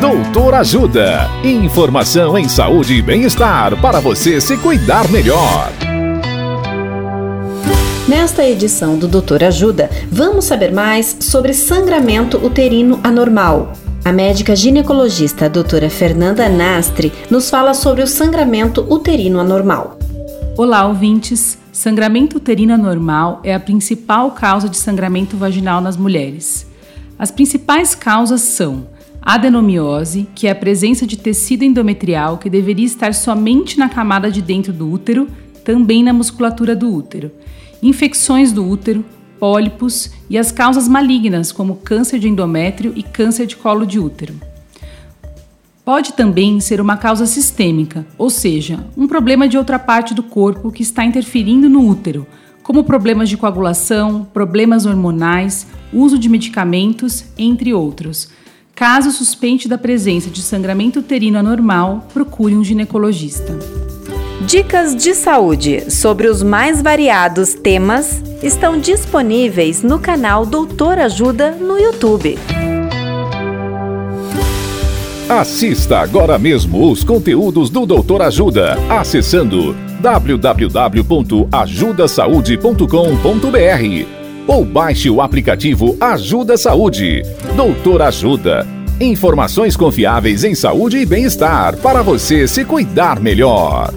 Doutor Ajuda. Informação em saúde e bem-estar para você se cuidar melhor. Nesta edição do Doutor Ajuda, vamos saber mais sobre sangramento uterino anormal. A médica ginecologista a doutora Fernanda Nastre nos fala sobre o sangramento uterino anormal. Olá, ouvintes! Sangramento uterino anormal é a principal causa de sangramento vaginal nas mulheres. As principais causas são adenomiose, que é a presença de tecido endometrial que deveria estar somente na camada de dentro do útero, também na musculatura do útero, infecções do útero, pólipos e as causas malignas, como câncer de endométrio e câncer de colo de útero. Pode também ser uma causa sistêmica, ou seja, um problema de outra parte do corpo que está interferindo no útero, como problemas de coagulação, problemas hormonais, uso de medicamentos, entre outros Caso suspeite da presença de sangramento uterino anormal, procure um ginecologista. Dicas de saúde sobre os mais variados temas estão disponíveis no canal Doutor Ajuda no YouTube. Assista agora mesmo os conteúdos do Doutor Ajuda acessando www.ajudasaude.com.br ou baixe o aplicativo Ajuda Saúde. Doutor Ajuda. Informações confiáveis em saúde e bem-estar para você se cuidar melhor.